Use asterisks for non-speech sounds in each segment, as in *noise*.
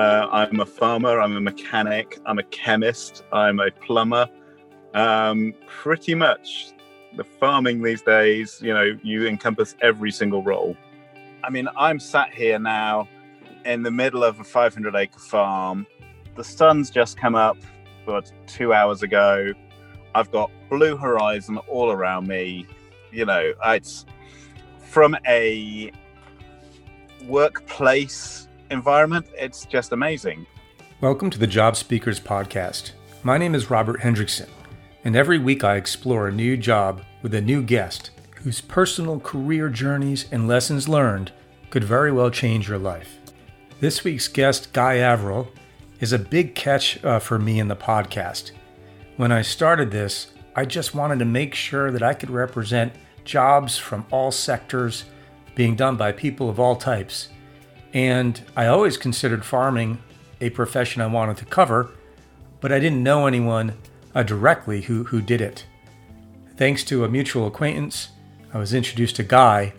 Uh, I'm a farmer, I'm a mechanic, I'm a chemist, I'm a plumber. Um, pretty much the farming these days, you know, you encompass every single role. I mean, I'm sat here now in the middle of a 500 acre farm. The sun's just come up, but two hours ago. I've got blue horizon all around me. You know, it's from a workplace environment, it's just amazing. Welcome to the Job Speakers Podcast. My name is Robert Hendrickson, and every week I explore a new job with a new guest whose personal career journeys and lessons learned could very well change your life. This week's guest, Guy Averill, is a big catch uh, for me in the podcast. When I started this, I just wanted to make sure that I could represent jobs from all sectors being done by people of all types. And I always considered farming a profession I wanted to cover, but I didn't know anyone uh, directly who, who did it. Thanks to a mutual acquaintance, I was introduced to Guy,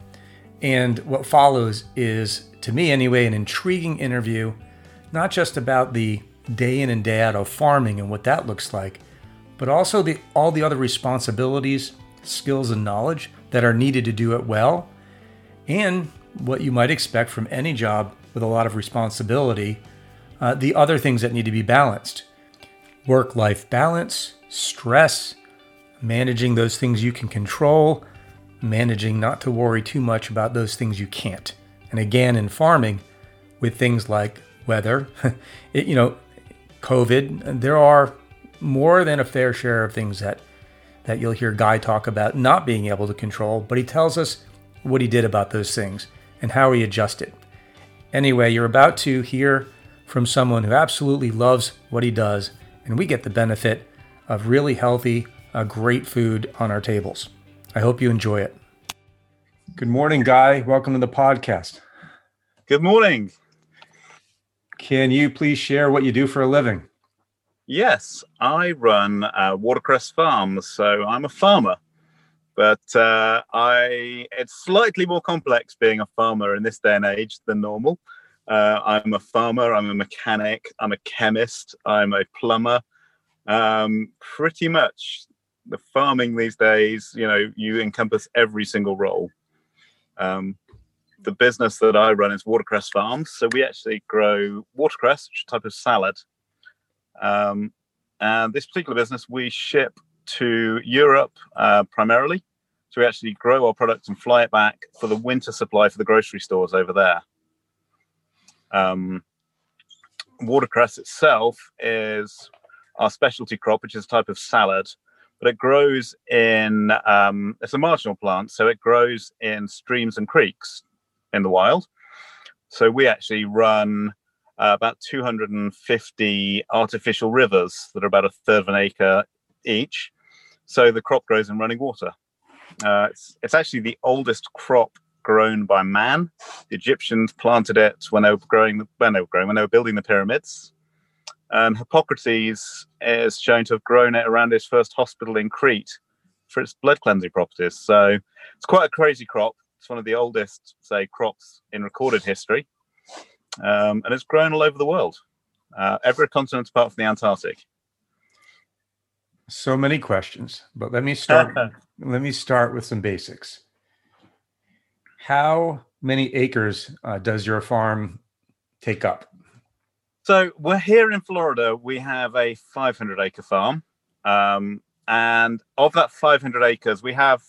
and what follows is, to me anyway, an intriguing interview, not just about the day in and day out of farming and what that looks like, but also the, all the other responsibilities, skills, and knowledge that are needed to do it well, and what you might expect from any job with a lot of responsibility, uh, the other things that need to be balanced work life balance, stress, managing those things you can control, managing not to worry too much about those things you can't. And again, in farming, with things like weather, *laughs* it, you know, COVID, there are more than a fair share of things that that you'll hear Guy talk about not being able to control, but he tells us what he did about those things and how he adjusted. Anyway, you're about to hear from someone who absolutely loves what he does, and we get the benefit of really healthy, uh, great food on our tables. I hope you enjoy it. Good morning, Guy. Welcome to the podcast. Good morning. Can you please share what you do for a living? Yes, I run uh, Watercress Farms, so I'm a farmer. But uh, I, it's slightly more complex being a farmer in this day and age than normal. Uh, I'm a farmer, I'm a mechanic, I'm a chemist, I'm a plumber. Um, pretty much the farming these days, you know, you encompass every single role. Um, the business that I run is Watercress Farms. So we actually grow watercress, which is a type of salad, um, and this particular business, we ship to Europe uh, primarily. So we actually grow our products and fly it back for the winter supply for the grocery stores over there. Um, watercress itself is our specialty crop, which is a type of salad, but it grows in, um, it's a marginal plant, so it grows in streams and creeks in the wild. So we actually run uh, about 250 artificial rivers that are about a third of an acre each. So the crop grows in running water. Uh, it's, it's actually the oldest crop grown by man. The Egyptians planted it when they were growing, when they were growing, when they were building the pyramids. And Hippocrates is shown to have grown it around his first hospital in Crete for its blood cleansing properties. So it's quite a crazy crop. It's one of the oldest, say, crops in recorded history um, and it's grown all over the world, uh, every continent apart from the Antarctic. So many questions, but let me start. let me start with some basics. How many acres uh, does your farm take up? So we're here in Florida. We have a 500 acre farm, um, and of that 500 acres, we have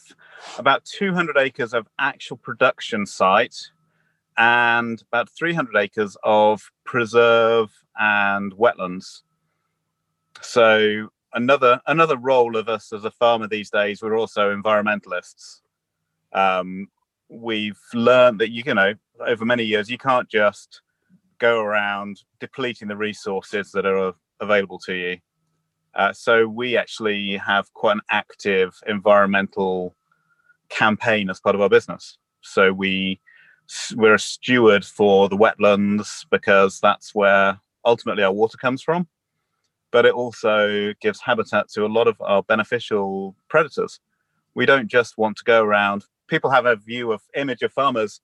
about 200 acres of actual production site and about 300 acres of preserve and wetlands. So another another role of us as a farmer these days, we're also environmentalists. Um, we've learned that you, you know over many years you can't just go around depleting the resources that are available to you. Uh, so we actually have quite an active environmental campaign as part of our business. So we we're a steward for the wetlands because that's where ultimately our water comes from. But it also gives habitat to a lot of our beneficial predators. We don't just want to go around. People have a view of image of farmers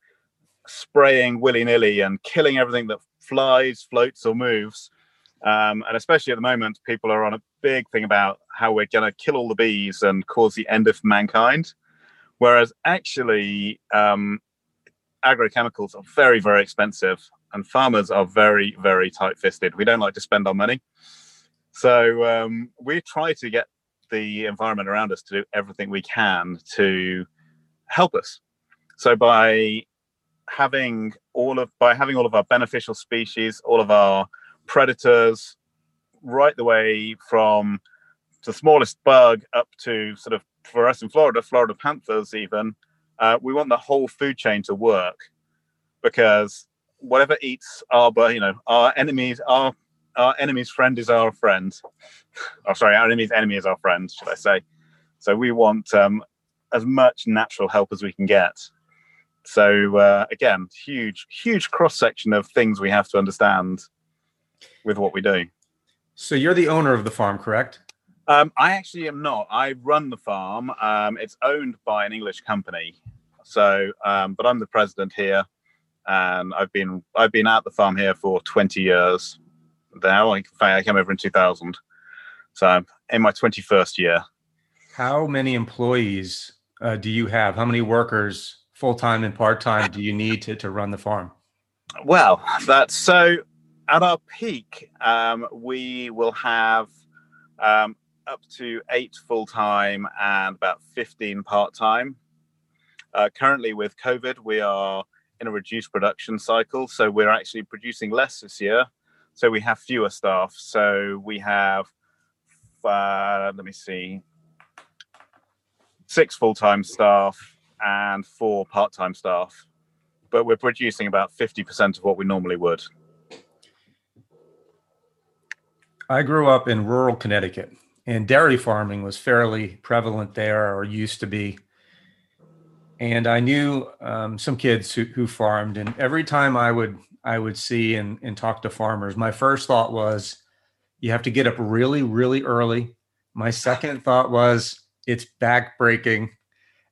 spraying willy nilly and killing everything that flies, floats, or moves. Um, and especially at the moment, people are on a big thing about how we're going to kill all the bees and cause the end of mankind. Whereas actually, um, agrochemicals are very, very expensive, and farmers are very, very tight fisted. We don't like to spend our money. So um, we try to get the environment around us to do everything we can to help us. So by having all of by having all of our beneficial species, all of our predators, right the way from the smallest bug up to sort of for us in Florida, Florida panthers even, uh, we want the whole food chain to work because whatever eats our, you know, our enemies, our our enemy's friend is our friend. Oh, sorry, our enemy's enemy is our friend, should I say? So we want um, as much natural help as we can get. So uh, again, huge, huge cross section of things we have to understand with what we do. So you're the owner of the farm, correct? Um, I actually am not. I run the farm. Um, it's owned by an English company. So, um, but I'm the president here, and I've been I've been at the farm here for 20 years. Now, in fact, I came over in 2000, so I'm in my 21st year. How many employees uh, do you have? How many workers, full time and part time, do you need to to run the farm? Well, that's so. At our peak, um, we will have um, up to eight full time and about 15 part time. Uh, currently, with COVID, we are in a reduced production cycle. So we're actually producing less this year. So we have fewer staff. So we have, uh, let me see, six full time staff and four part time staff. But we're producing about 50% of what we normally would. I grew up in rural Connecticut and dairy farming was fairly prevalent there or used to be and i knew um, some kids who, who farmed and every time i would i would see and, and talk to farmers. My first thought was you have to get up really really early. My second thought was it's backbreaking.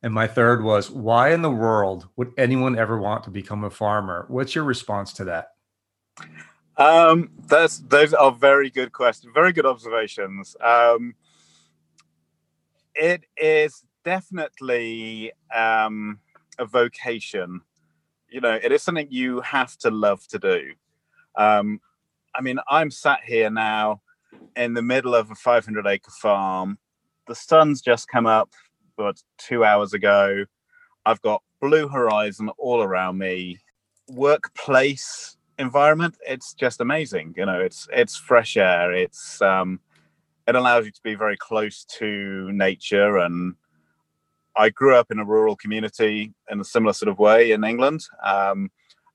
And my third was why in the world would anyone ever want to become a farmer? What's your response to that? Um, that's those are very good questions, very good observations. Um, it is definitely um, a vocation. You know, it is something you have to love to do. Um, I mean, I'm sat here now in the middle of a 500 acre farm. The sun's just come up, but two hours ago. I've got blue horizon all around me. Workplace environment, it's just amazing. You know, it's it's fresh air. It's um, it allows you to be very close to nature. And I grew up in a rural community in a similar sort of way in England, um,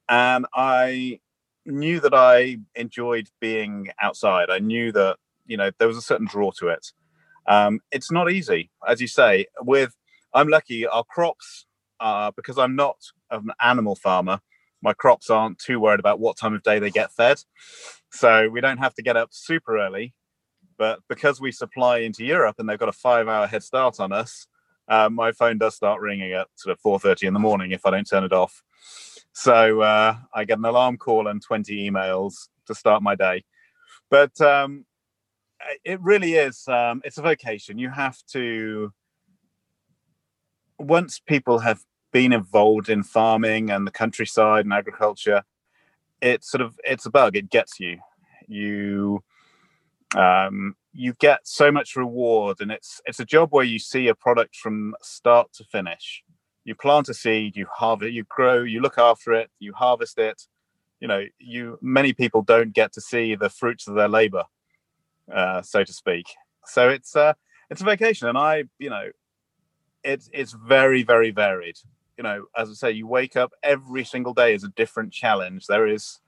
and I knew that I enjoyed being outside. I knew that you know there was a certain draw to it. Um, it's not easy, as you say. With I'm lucky, our crops, uh, because I'm not an animal farmer my crops aren't too worried about what time of day they get fed. So we don't have to get up super early. But because we supply into Europe and they've got a five hour head start on us, uh, my phone does start ringing at sort of 4.30 in the morning if I don't turn it off. So uh, I get an alarm call and 20 emails to start my day. But um, it really is, um, it's a vocation. You have to, once people have been involved in farming and the countryside and agriculture, it's sort of it's a bug. It gets you. You um, you get so much reward, and it's it's a job where you see a product from start to finish. You plant a seed, you harvest, you grow, you look after it, you harvest it. You know, you many people don't get to see the fruits of their labor, uh, so to speak. So it's uh, it's a vacation, and I, you know, it's it's very very varied you know, as I say, you wake up every single day is a different challenge. There is,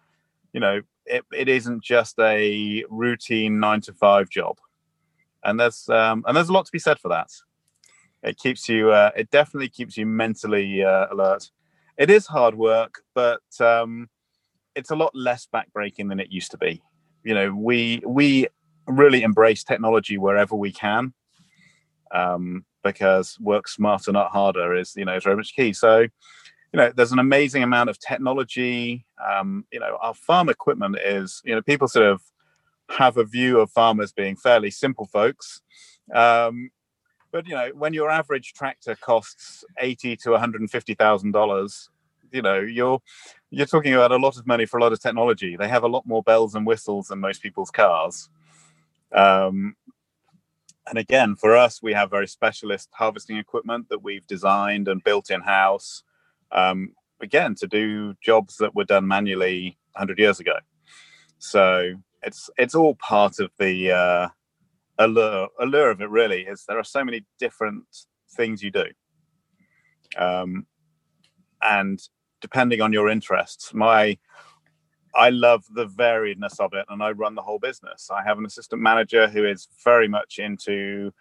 you know, it, it isn't just a routine nine to five job, and there's um, and there's a lot to be said for that. It keeps you, uh, it definitely keeps you mentally uh, alert. It is hard work, but um, it's a lot less backbreaking than it used to be. You know, we we really embrace technology wherever we can. Um, because work smarter, not harder, is you know is very much key. So you know, there's an amazing amount of technology. Um, you know, our farm equipment is, you know, people sort of have a view of farmers being fairly simple folks. Um, but you know, when your average tractor costs eighty to one hundred and fifty thousand dollars, you know, you're you're talking about a lot of money for a lot of technology. They have a lot more bells and whistles than most people's cars. Um, and again, for us, we have very specialist harvesting equipment that we've designed and built in house. Um, again, to do jobs that were done manually 100 years ago. So it's it's all part of the uh, allure allure of it. Really, is there are so many different things you do, um, and depending on your interests, my I love the variedness of it, and I run the whole business. I have an assistant manager who is very much into,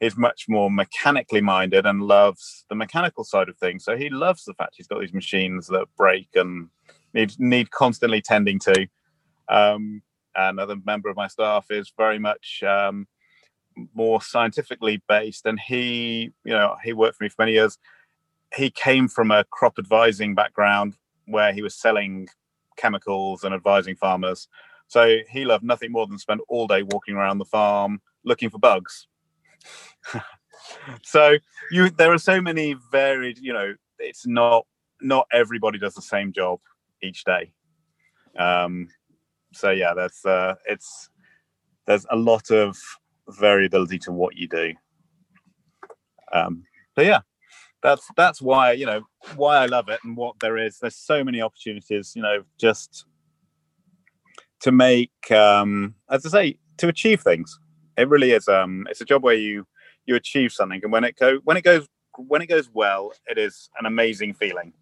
is much more mechanically minded and loves the mechanical side of things. So he loves the fact he's got these machines that break and need need constantly tending to. Um, another member of my staff is very much um, more scientifically based, and he, you know, he worked for me for many years. He came from a crop advising background where he was selling chemicals and advising farmers. So he loved nothing more than spend all day walking around the farm looking for bugs. *laughs* so you there are so many varied, you know, it's not not everybody does the same job each day. Um, so yeah, that's uh, it's there's a lot of variability to what you do. Um, so yeah, that's that's why you know why I love it and what there is. There's so many opportunities, you know, just to make, um, as I say, to achieve things. It really is. Um, it's a job where you you achieve something, and when it go when it goes when it goes well, it is an amazing feeling.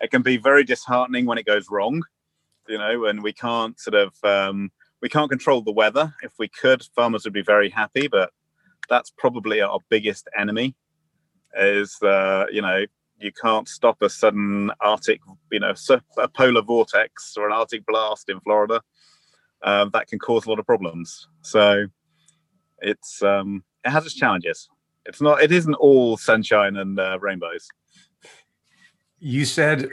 It can be very disheartening when it goes wrong, you know, and we can't sort of um, we can't control the weather. If we could, farmers would be very happy, but that's probably our biggest enemy is uh, you know you can't stop a sudden Arctic, you know, a polar vortex or an Arctic blast in Florida. Uh, that can cause a lot of problems. So it's um, it has its challenges. It's not. It isn't all sunshine and uh, rainbows. You said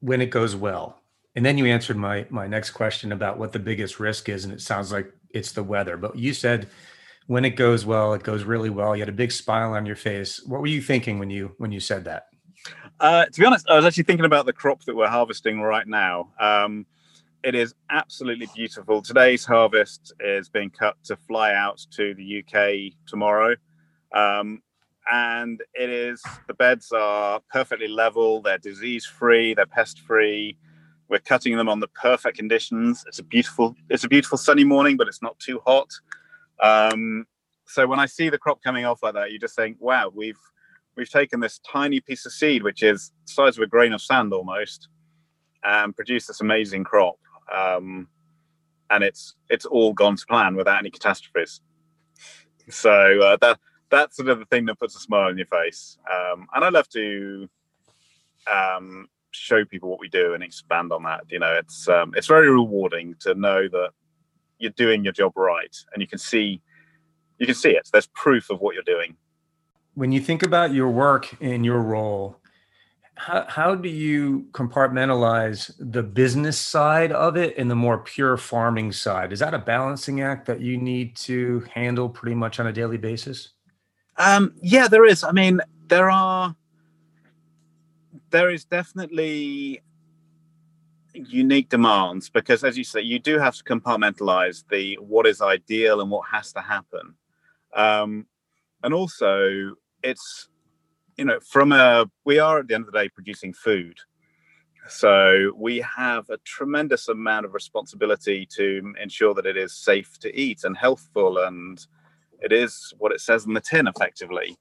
when it goes well, and then you answered my my next question about what the biggest risk is, and it sounds like it's the weather. But you said when it goes well, it goes really well. You had a big smile on your face. What were you thinking when you when you said that? Uh, to be honest, I was actually thinking about the crop that we're harvesting right now. Um, it is absolutely beautiful. Today's harvest is being cut to fly out to the UK tomorrow. Um, and it is, the beds are perfectly level, they're disease free, they're pest free. We're cutting them on the perfect conditions. It's a beautiful, it's a beautiful sunny morning, but it's not too hot. Um, so when I see the crop coming off like that, you just think, wow, we've we've taken this tiny piece of seed, which is the size of a grain of sand almost, and produced this amazing crop. Um, and it's it's all gone to plan without any catastrophes. So uh, that that's sort of the thing that puts a smile on your face. Um, and I love to um, show people what we do and expand on that. You know, it's um, it's very rewarding to know that you're doing your job right and you can see you can see it there's proof of what you're doing when you think about your work and your role how, how do you compartmentalize the business side of it and the more pure farming side? Is that a balancing act that you need to handle pretty much on a daily basis? Um, yeah there is. I mean there are there is definitely unique demands because as you say you do have to compartmentalize the what is ideal and what has to happen. Um, and also it's you know from a we are at the end of the day producing food. So we have a tremendous amount of responsibility to ensure that it is safe to eat and healthful and it is what it says in the tin effectively.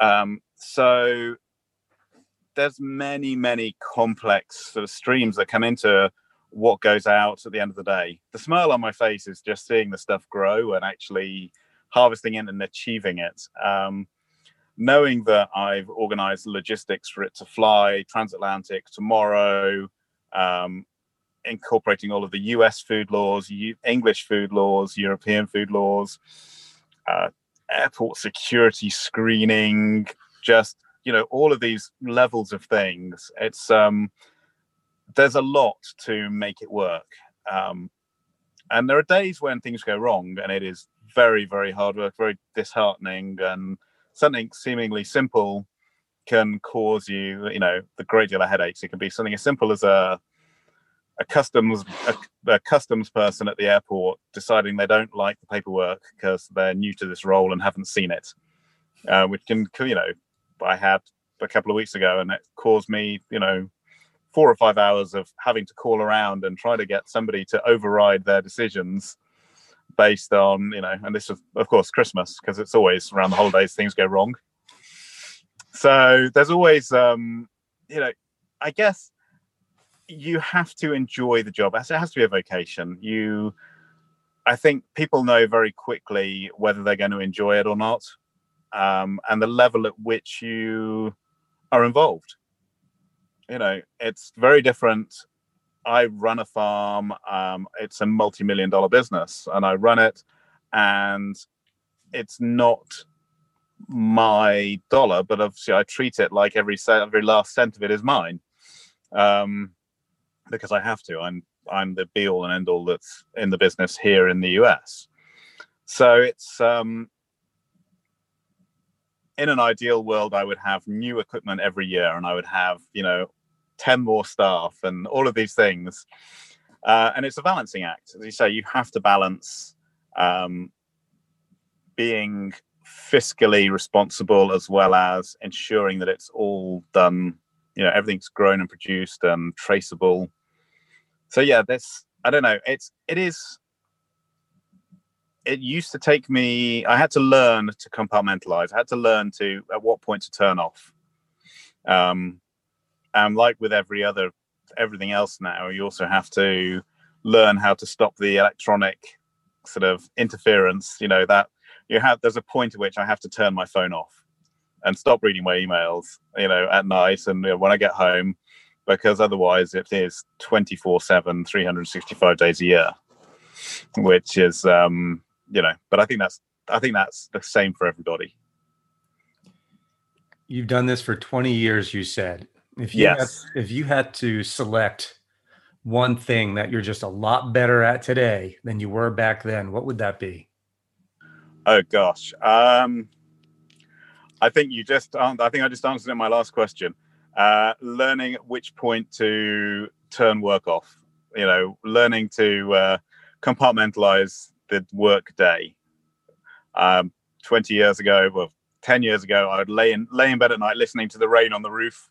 Um, so there's many many complex sort of streams that come into what goes out at the end of the day. The smile on my face is just seeing the stuff grow and actually harvesting it and achieving it. Um, knowing that i've organized logistics for it to fly transatlantic tomorrow um, incorporating all of the us food laws english food laws european food laws uh, airport security screening just you know all of these levels of things. It's um there's a lot to make it work. Um and there are days when things go wrong and it is very very hard work very disheartening and something seemingly simple can cause you you know the great deal of headaches. It can be something as simple as a a customs a, a, customs person at the airport deciding they don't like the paperwork because they're new to this role and haven't seen it, uh, which can you know I had a couple of weeks ago and it caused me you know four or five hours of having to call around and try to get somebody to override their decisions based on you know and this is of course christmas because it's always around the holidays things go wrong so there's always um you know i guess you have to enjoy the job. It has to be a vocation. You, I think people know very quickly whether they're going to enjoy it or not, um, and the level at which you are involved. You know, it's very different. I run a farm. Um, it's a multi-million dollar business, and I run it, and it's not my dollar, but obviously I treat it like every cent, every last cent of it is mine. Um, because I have to. I'm I'm the be all and end all that's in the business here in the US. So it's um, in an ideal world, I would have new equipment every year, and I would have you know ten more staff and all of these things. Uh, and it's a balancing act, as you say. You have to balance um, being fiscally responsible as well as ensuring that it's all done you know everything's grown and produced and traceable so yeah this i don't know it's it is it used to take me i had to learn to compartmentalize i had to learn to at what point to turn off um and like with every other everything else now you also have to learn how to stop the electronic sort of interference you know that you have there's a point at which i have to turn my phone off and stop reading my emails you know at night and you know, when i get home because otherwise it is 24 7 365 days a year which is um you know but i think that's i think that's the same for everybody. You've done this for 20 years you said if you yes. had, if you had to select one thing that you're just a lot better at today than you were back then what would that be oh gosh um i think you just i think i just answered in my last question uh, learning at which point to turn work off. You know, learning to uh, compartmentalize the work day. Um, Twenty years ago, well, ten years ago, I would lay in lay in bed at night listening to the rain on the roof,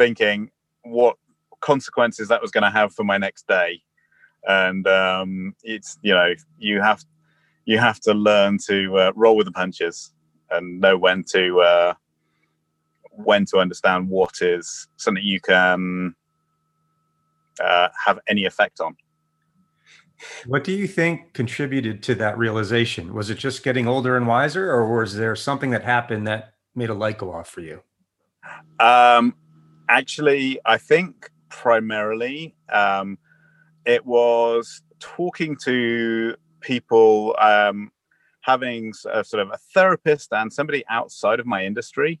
thinking what consequences that was going to have for my next day. And um, it's you know you have you have to learn to uh, roll with the punches and know when to uh, when to understand what is something you can uh, have any effect on. What do you think contributed to that realization? Was it just getting older and wiser, or was there something that happened that made a light go off for you? Um, actually, I think primarily um, it was talking to people, um, having a, sort of a therapist and somebody outside of my industry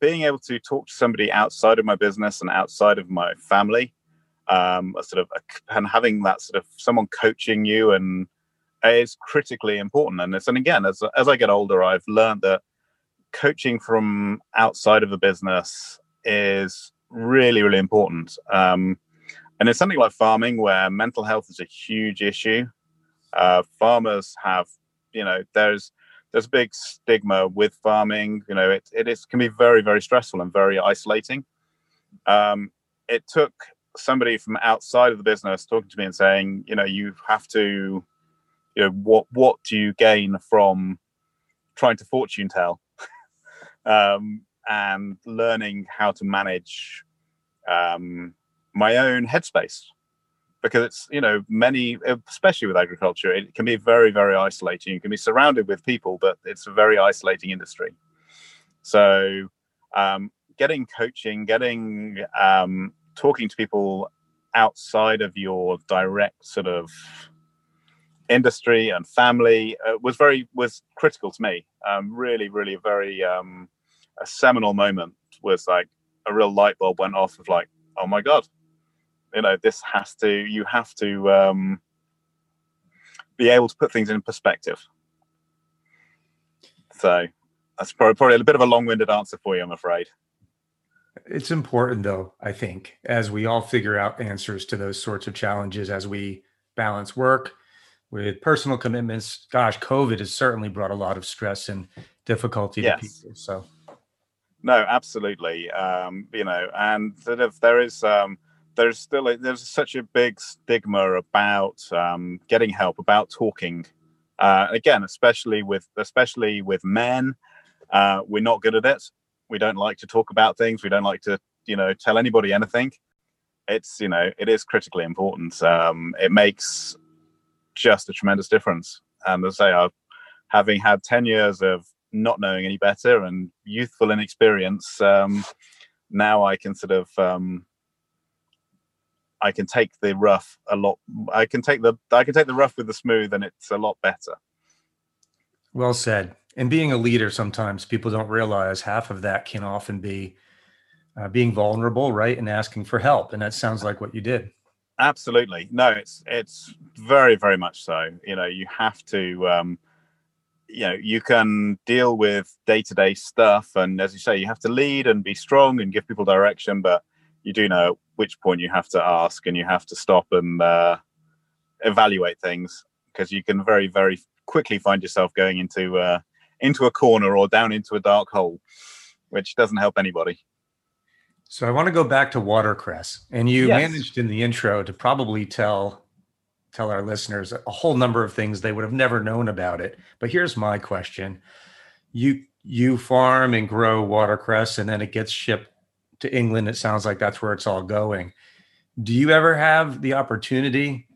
being able to talk to somebody outside of my business and outside of my family, um, sort of, and having that sort of someone coaching you and is critically important. And it's, and again, as as I get older, I've learned that coaching from outside of a business is really, really important. Um, and it's something like farming where mental health is a huge issue. Uh, farmers have, you know, there's there's a big stigma with farming. You know, it, it is can be very, very stressful and very isolating. Um, it took somebody from outside of the business talking to me and saying, you know, you have to, you know, what what do you gain from trying to fortune tell, *laughs* um, and learning how to manage um, my own headspace. Because it's you know many especially with agriculture it can be very very isolating. You can be surrounded with people but it's a very isolating industry. So um, getting coaching getting um, talking to people outside of your direct sort of industry and family uh, was very was critical to me. Um, really really very um, a seminal moment was like a real light bulb went off of like, oh my god, you know, this has to. You have to um, be able to put things in perspective. So that's probably, probably a bit of a long-winded answer for you, I'm afraid. It's important, though, I think, as we all figure out answers to those sorts of challenges as we balance work with personal commitments. Gosh, COVID has certainly brought a lot of stress and difficulty yes. to people. So, no, absolutely. Um, you know, and sort of there is um, there's still a, there's such a big stigma about um, getting help, about talking. Uh, again, especially with especially with men, uh, we're not good at it we don't like to talk about things we don't like to you know tell anybody anything it's you know it is critically important um, it makes just a tremendous difference and as i say i've having had 10 years of not knowing any better and youthful inexperience um, now i can sort of um, i can take the rough a lot i can take the i can take the rough with the smooth and it's a lot better. Well said. And being a leader sometimes people don't realize half of that can often be uh, being vulnerable right and asking for help and that sounds like what you did. Absolutely. No it's it's very very much so. You know you have to um you know you can deal with day-to-day stuff and as you say you have to lead and be strong and give people direction but you do know which point you have to ask and you have to stop and uh, evaluate things because you can very very quickly find yourself going into uh, into a corner or down into a dark hole, which doesn't help anybody. So I want to go back to watercress, and you yes. managed in the intro to probably tell tell our listeners a whole number of things they would have never known about it. But here's my question: you you farm and grow watercress, and then it gets shipped to England. It sounds like that's where it's all going. Do you ever have the opportunity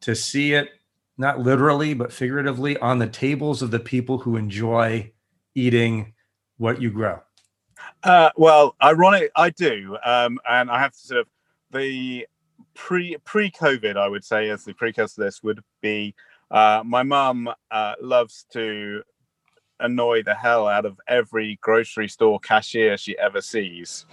to see it not literally, but figuratively, on the tables of the people who enjoy eating what you grow? Uh, well, ironic, I do, um, and I have to sort of the pre pre COVID, I would say, as the precursor to this would be. Uh, my mum uh, loves to annoy the hell out of every grocery store cashier she ever sees.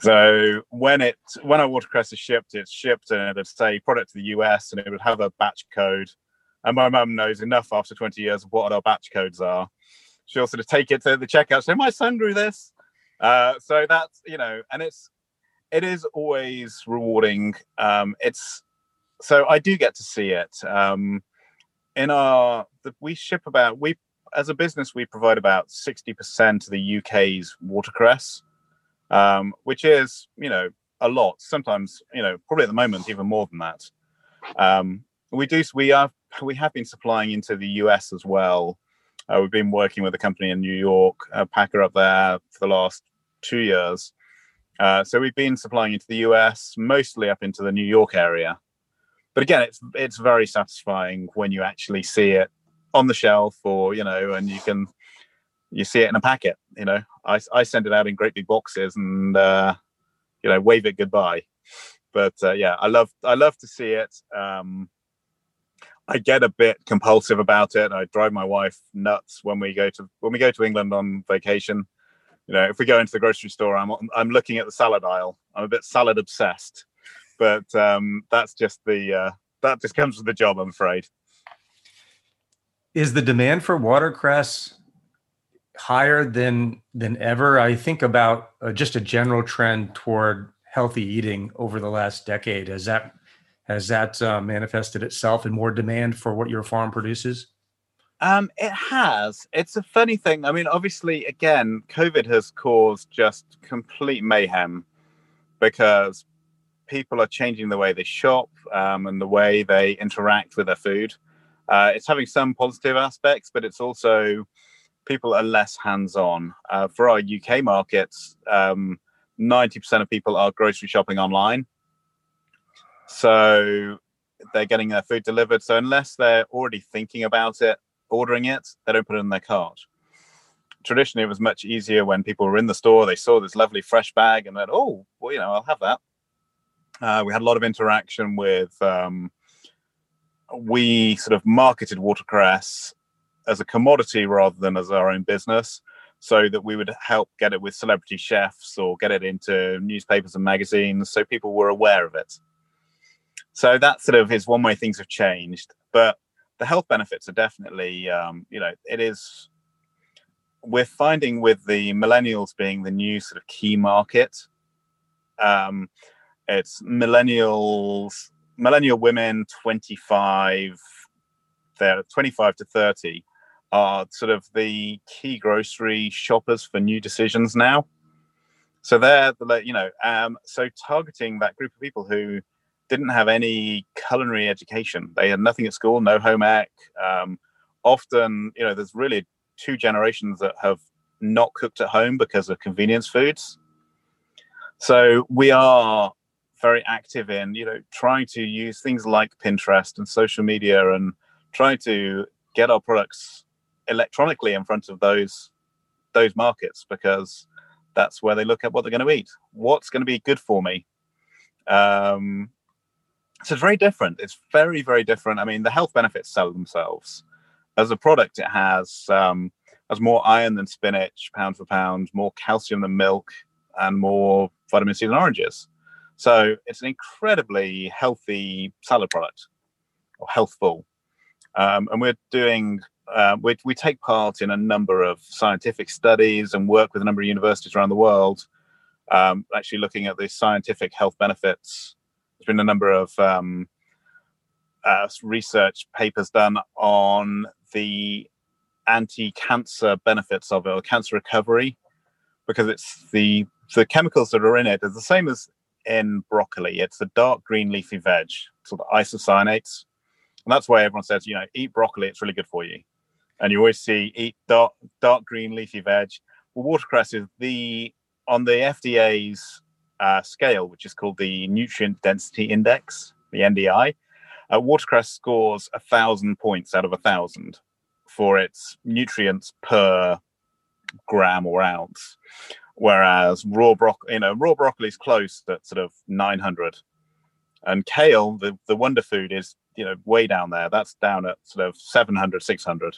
So when it when our watercress is shipped, it's shipped and it'd say product to the US and it would have a batch code. And my mum knows enough after 20 years of what our batch codes are. She'll sort of take it to the checkout, say, My son grew this. Uh, so that's you know, and it's it is always rewarding. Um, it's so I do get to see it. Um, in our we ship about we as a business we provide about 60% of the UK's watercress um, which is you know a lot. Sometimes you know probably at the moment even more than that. Um, we do we are we have been supplying into the US as well. Uh, we've been working with a company in New York, a packer up there for the last two years. Uh, so we've been supplying into the US, mostly up into the New York area. But again, it's it's very satisfying when you actually see it on the shelf, or you know, and you can you see it in a packet. You know, I, I send it out in great big boxes and uh, you know wave it goodbye. But uh, yeah, I love I love to see it. Um, I get a bit compulsive about it. I drive my wife nuts when we go to when we go to England on vacation. You know, if we go into the grocery store, I'm I'm looking at the salad aisle. I'm a bit salad obsessed, but um, that's just the uh, that just comes with the job, I'm afraid. Is the demand for watercress higher than than ever. I think about uh, just a general trend toward healthy eating over the last decade. Has that has that uh, manifested itself in more demand for what your farm produces? Um, it has. It's a funny thing. I mean, obviously, again, COVID has caused just complete mayhem because people are changing the way they shop um, and the way they interact with their food. Uh, it's having some positive aspects, but it's also people are less hands-on. Uh, for our UK markets, um, 90% of people are grocery shopping online. So they're getting their food delivered. So unless they're already thinking about it, ordering it, they don't put it in their cart. Traditionally, it was much easier when people were in the store, they saw this lovely fresh bag and then, oh, well, you know, I'll have that. Uh, we had a lot of interaction with, um, we sort of marketed watercress as a commodity rather than as our own business. so that we would help get it with celebrity chefs or get it into newspapers and magazines so people were aware of it. So that sort of is one way things have changed. But the health benefits are definitely, um, you know, it is. We're finding with the millennials being the new sort of key market. Um, it's millennials, millennial women, 25, they're 25 to 30 are sort of the key grocery shoppers for new decisions now. So they're the you know um, so targeting that group of people who didn't have any culinary education. They had nothing at school, no home ec. Um, often, you know, there's really two generations that have not cooked at home because of convenience foods. So we are very active in, you know, trying to use things like Pinterest and social media and trying to get our products electronically in front of those those markets because that's where they look at what they're going to eat. What's going to be good for me? Um, so it's very different. It's very very different. I mean, the health benefits sell themselves. As a product, it has um, has more iron than spinach, pound for pound, more calcium than milk, and more vitamin C than oranges. So it's an incredibly healthy salad product, or healthful. Um, and we're doing uh, we, we take part in a number of scientific studies and work with a number of universities around the world, um, actually looking at the scientific health benefits. There's been a number of um, uh, research papers done on the anti-cancer benefits of it or cancer recovery because it's the the chemicals that are in it are the same as in broccoli. It's a dark green leafy veg, sort of isocyanates. And that's why everyone says, you know, eat broccoli, it's really good for you and you always see eat dark dark green leafy veg. Well, watercress is the on the FDA's uh, scale, which is called the Nutrient Density Index, the NDI. Uh, watercress scores a thousand points out of a thousand for its nutrients per gram or ounce, whereas raw broccoli, you know, raw broccoli is close at sort of 900, and kale, the the wonder food, is you know way down there. That's down at sort of 700, 600.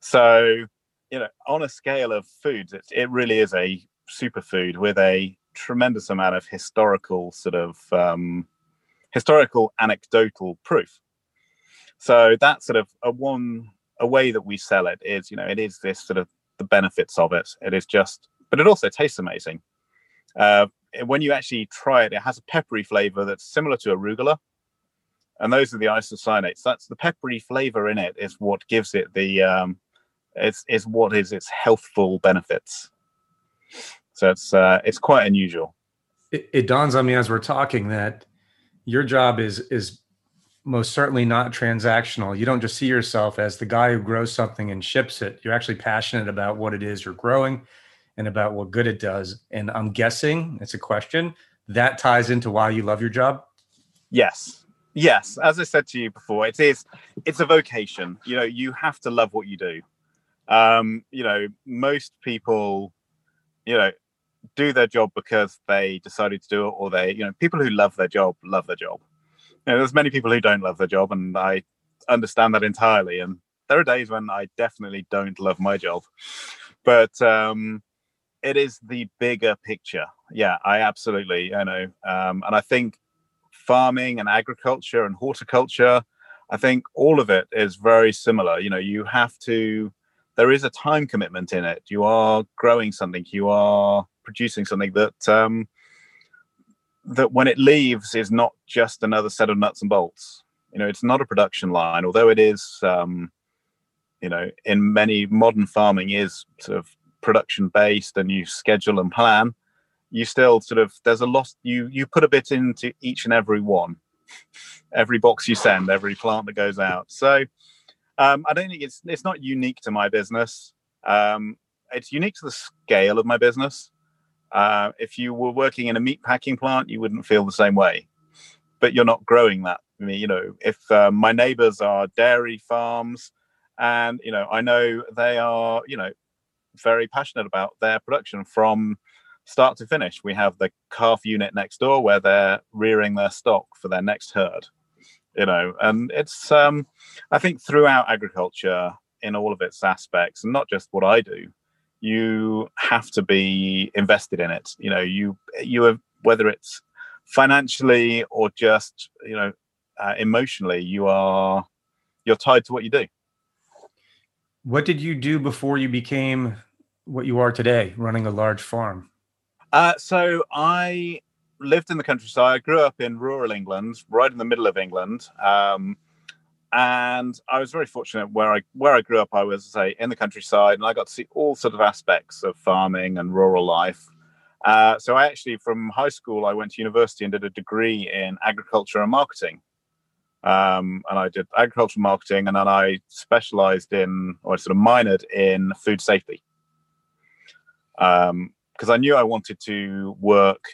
So, you know, on a scale of foods, it, it really is a superfood with a tremendous amount of historical sort of um, historical anecdotal proof. So that's sort of a one a way that we sell it is, you know, it is this sort of the benefits of it. It is just, but it also tastes amazing. Uh, when you actually try it, it has a peppery flavor that's similar to arugula, and those are the isocyanates. That's the peppery flavor in it is what gives it the um, it's is what is its healthful benefits. So it's uh, it's quite unusual. It, it dawns on me as we're talking that your job is is most certainly not transactional. You don't just see yourself as the guy who grows something and ships it. You're actually passionate about what it is you're growing and about what good it does. And I'm guessing it's a question that ties into why you love your job. Yes. Yes. As I said to you before, it is it's a vocation. You know, you have to love what you do um, you know, most people, you know, do their job because they decided to do it, or they, you know, people who love their job love their job. You know, there's many people who don't love their job, and I understand that entirely. And there are days when I definitely don't love my job, but um, it is the bigger picture. Yeah, I absolutely, you know, um, and I think farming and agriculture and horticulture, I think all of it is very similar. You know, you have to there is a time commitment in it. You are growing something. You are producing something that um, that when it leaves is not just another set of nuts and bolts. You know, it's not a production line, although it is. Um, you know, in many modern farming is sort of production based, and you schedule and plan. You still sort of there's a lot. You you put a bit into each and every one, every box you send, every plant that goes out. So um, I don't think it's it's not unique to my business. Um, it's unique to the scale of my business. Uh, if you were working in a meat packing plant, you wouldn't feel the same way. But you're not growing that. I mean, you know, if uh, my neighbors are dairy farms, and you know, I know they are, you know, very passionate about their production from start to finish. We have the calf unit next door where they're rearing their stock for their next herd you know and it's um i think throughout agriculture in all of its aspects and not just what i do you have to be invested in it. You know, you you have whether it's financially or just you know uh, emotionally, you are you're tied to what you do. What did you do before you became what you are today, running a large farm? Uh, so I lived in the countryside. I grew up in rural England, right in the middle of England. Um, and I was very fortunate where I where I grew up. I was say in the countryside, and I got to see all sort of aspects of farming and rural life. Uh, so I actually, from high school, I went to university and did a degree in agriculture and marketing. Um, and I did agricultural marketing, and then I specialized in, or sort of minored in food safety. Because um, I knew I wanted to work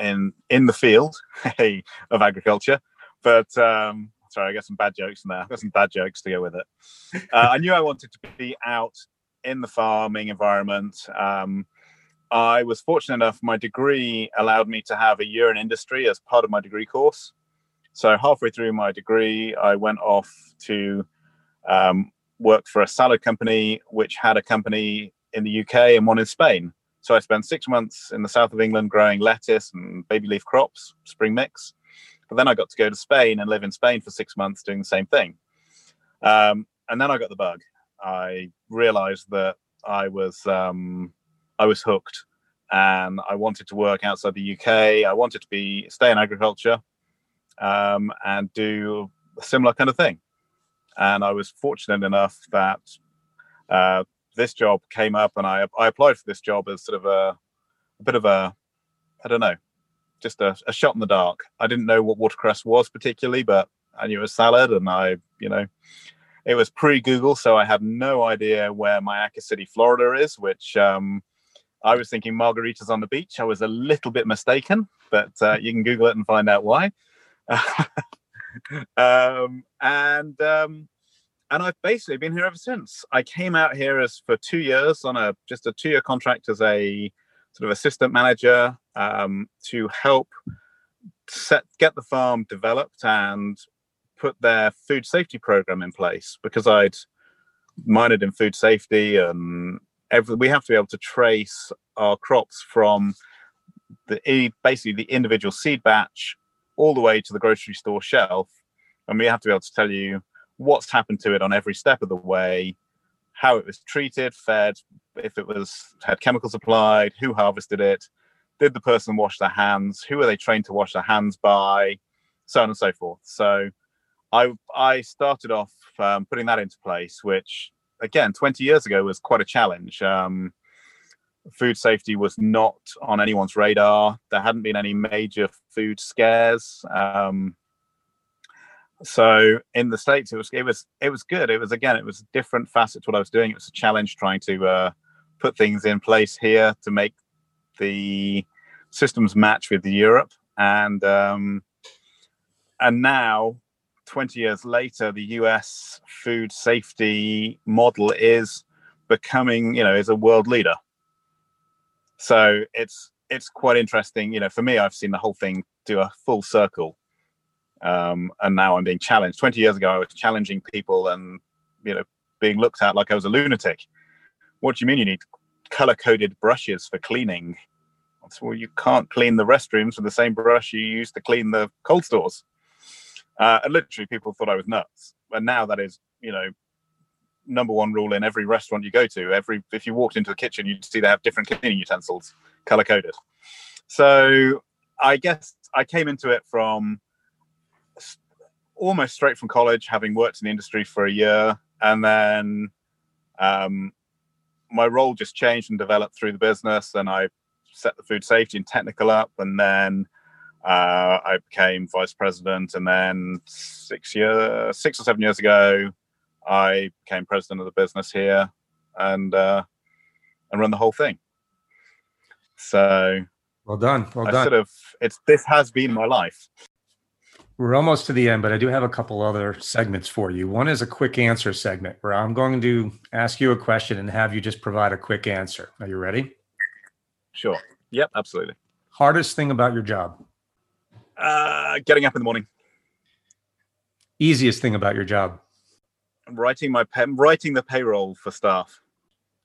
in in the field *laughs* of agriculture, but um, sorry, I got some bad jokes in there. I got some bad jokes to go with it. Uh, I knew I wanted to be out in the farming environment. Um, I was fortunate enough; my degree allowed me to have a year in industry as part of my degree course. So halfway through my degree, I went off to um, work for a salad company, which had a company in the UK and one in Spain. So I spent six months in the south of England growing lettuce and baby leaf crops, spring mix. But then I got to go to Spain and live in Spain for six months doing the same thing. Um, and then I got the bug. I realized that I was um, I was hooked, and I wanted to work outside the UK. I wanted to be stay in agriculture, um, and do a similar kind of thing. And I was fortunate enough that uh, this job came up, and I I applied for this job as sort of a, a bit of a I don't know, just a, a, shot in the dark. I didn't know what watercress was particularly, but I knew it was salad, and I you know. It was pre-Google, so I had no idea where Myakka City, Florida is, which um, I was thinking margaritas on the beach. I was a little bit mistaken, but uh, you can Google it and find out why. *laughs* um, and um, and I've basically been here ever since. I came out here as for two years on a just a two year contract as a sort of assistant manager um, to help set get the farm developed and put their food safety program in place because I'd minored in food safety and every, we have to be able to trace our crops from the basically the individual seed batch all the way to the grocery store shelf. And we have to be able to tell you what's happened to it on every step of the way, how it was treated, fed, if it was had chemicals applied, who harvested it, did the person wash their hands, who were they trained to wash their hands by, so on and so forth. So I I started off um, putting that into place, which again 20 years ago was quite a challenge. Um, food safety was not on anyone's radar. There hadn't been any major food scares. Um, so in the states, it was it was it was good. It was again, it was a different facet to what I was doing. It was a challenge trying to uh, put things in place here to make the systems match with Europe, and um, and now. 20 years later, the US food safety model is becoming, you know, is a world leader. So it's it's quite interesting. You know, for me, I've seen the whole thing do a full circle, um, and now I'm being challenged. Twenty years ago, I was challenging people and you know being looked at like I was a lunatic. What do you mean you need color coded brushes for cleaning? Well, you can't clean the restrooms with the same brush you use to clean the cold stores. Uh, and literally, people thought I was nuts. And now that is, you know, number one rule in every restaurant you go to. Every if you walked into the kitchen, you'd see they have different cleaning utensils, color coded. So I guess I came into it from almost straight from college, having worked in the industry for a year, and then um, my role just changed and developed through the business. And I set the food safety and technical up, and then uh, I became vice president. And then six year, six or seven years ago, I became president of the business here and uh, and run the whole thing. So well done. Well I done. Sort of it's this has been my life. We're almost to the end, but I do have a couple other segments for you. One is a quick answer segment where I'm going to ask you a question and have you just provide a quick answer. Are you ready? Sure. Yep, absolutely. Hardest thing about your job? Uh, getting up in the morning. Easiest thing about your job? writing my pen, writing the payroll for staff.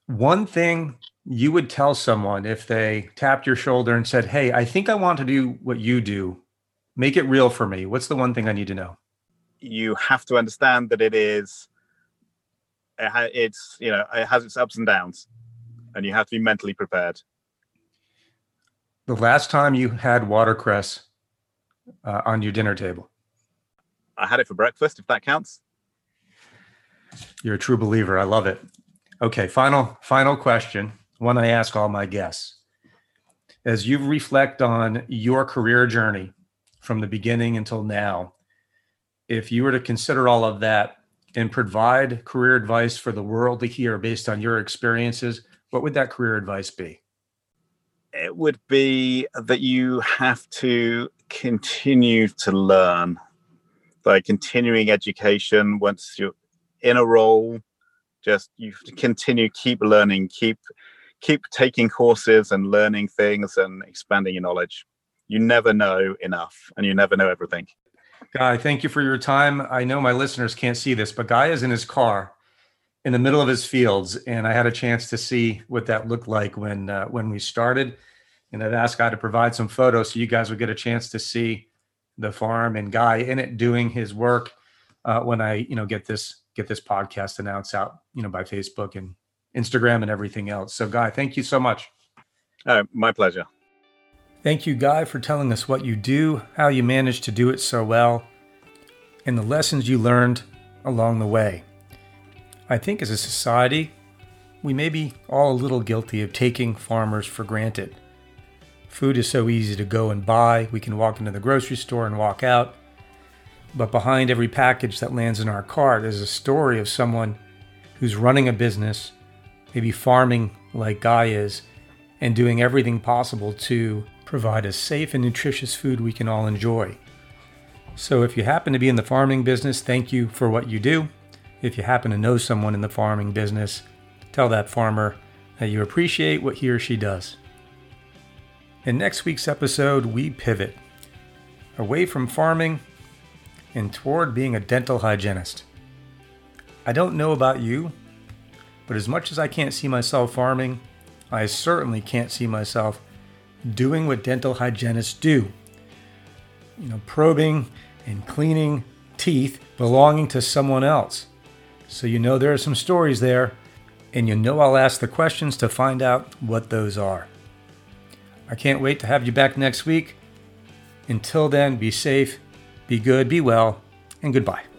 One thing you would tell someone if they tapped your shoulder and said, Hey, I think I want to do what you do. Make it real for me. What's the one thing I need to know? You have to understand that it is, it's, you know, it has its ups and downs, and you have to be mentally prepared. The last time you had watercress uh, on your dinner table? I had it for breakfast, if that counts. You're a true believer. I love it. Okay, final final question. One I ask all my guests. As you reflect on your career journey from the beginning until now, if you were to consider all of that and provide career advice for the world to hear based on your experiences, what would that career advice be? It would be that you have to continue to learn by continuing education. Once you're in a role just you continue keep learning keep keep taking courses and learning things and expanding your knowledge you never know enough and you never know everything guy thank you for your time i know my listeners can't see this but guy is in his car in the middle of his fields and i had a chance to see what that looked like when uh, when we started and i've asked guy to provide some photos so you guys would get a chance to see the farm and guy in it doing his work uh, when i you know get this get this podcast announced out, you know, by Facebook and Instagram and everything else. So, Guy, thank you so much. Uh, my pleasure. Thank you, Guy, for telling us what you do, how you manage to do it so well, and the lessons you learned along the way. I think as a society, we may be all a little guilty of taking farmers for granted. Food is so easy to go and buy. We can walk into the grocery store and walk out. But behind every package that lands in our cart is a story of someone who's running a business, maybe farming like Guy is, and doing everything possible to provide a safe and nutritious food we can all enjoy. So if you happen to be in the farming business, thank you for what you do. If you happen to know someone in the farming business, tell that farmer that you appreciate what he or she does. In next week's episode, we pivot away from farming and toward being a dental hygienist. I don't know about you, but as much as I can't see myself farming, I certainly can't see myself doing what dental hygienists do. You know, probing and cleaning teeth belonging to someone else. So you know there are some stories there, and you know I'll ask the questions to find out what those are. I can't wait to have you back next week. Until then, be safe be good, be well, and goodbye.